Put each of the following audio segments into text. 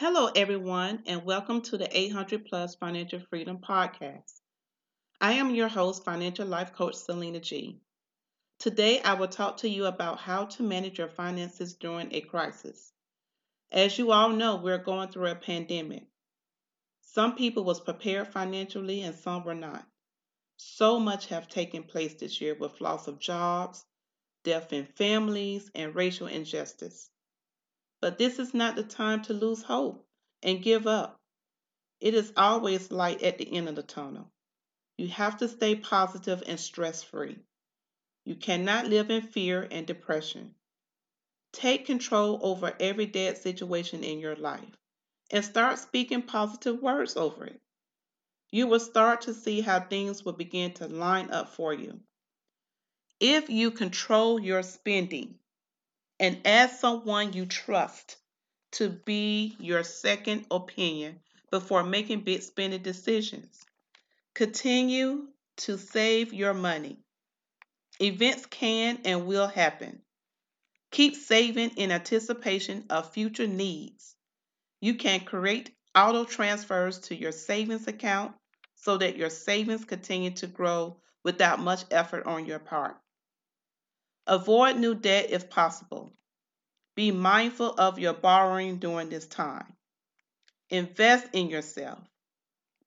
Hello, everyone, and welcome to the 800 Plus Financial Freedom Podcast. I am your host, financial life coach Selena G. Today, I will talk to you about how to manage your finances during a crisis. As you all know, we're going through a pandemic. Some people was prepared financially and some were not. So much have taken place this year with loss of jobs, death in families, and racial injustice. But this is not the time to lose hope and give up. It is always light at the end of the tunnel. You have to stay positive and stress free. You cannot live in fear and depression. Take control over every dead situation in your life and start speaking positive words over it. You will start to see how things will begin to line up for you. If you control your spending, and ask someone you trust to be your second opinion before making big spending decisions. Continue to save your money. Events can and will happen. Keep saving in anticipation of future needs. You can create auto transfers to your savings account so that your savings continue to grow without much effort on your part. Avoid new debt if possible. Be mindful of your borrowing during this time. Invest in yourself.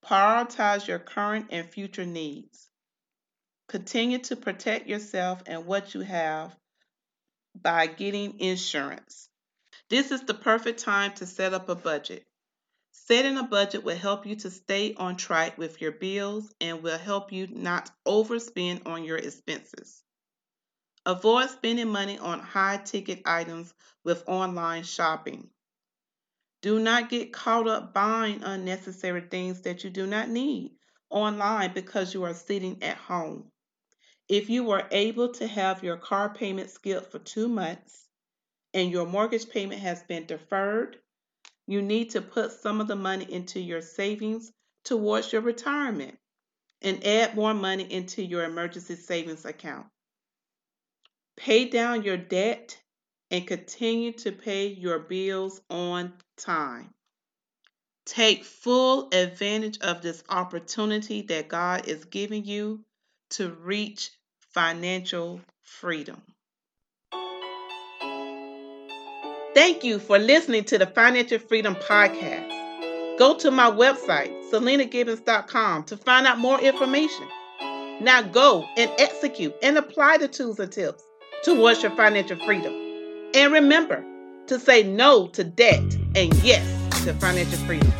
Prioritize your current and future needs. Continue to protect yourself and what you have by getting insurance. This is the perfect time to set up a budget. Setting a budget will help you to stay on track with your bills and will help you not overspend on your expenses. Avoid spending money on high ticket items with online shopping. Do not get caught up buying unnecessary things that you do not need online because you are sitting at home. If you were able to have your car payment skipped for two months and your mortgage payment has been deferred, you need to put some of the money into your savings towards your retirement and add more money into your emergency savings account. Pay down your debt and continue to pay your bills on time. Take full advantage of this opportunity that God is giving you to reach financial freedom. Thank you for listening to the Financial Freedom Podcast. Go to my website, selenagibbons.com, to find out more information. Now go and execute and apply the tools and tips towards your financial freedom. And remember to say no to debt and yes to financial freedom.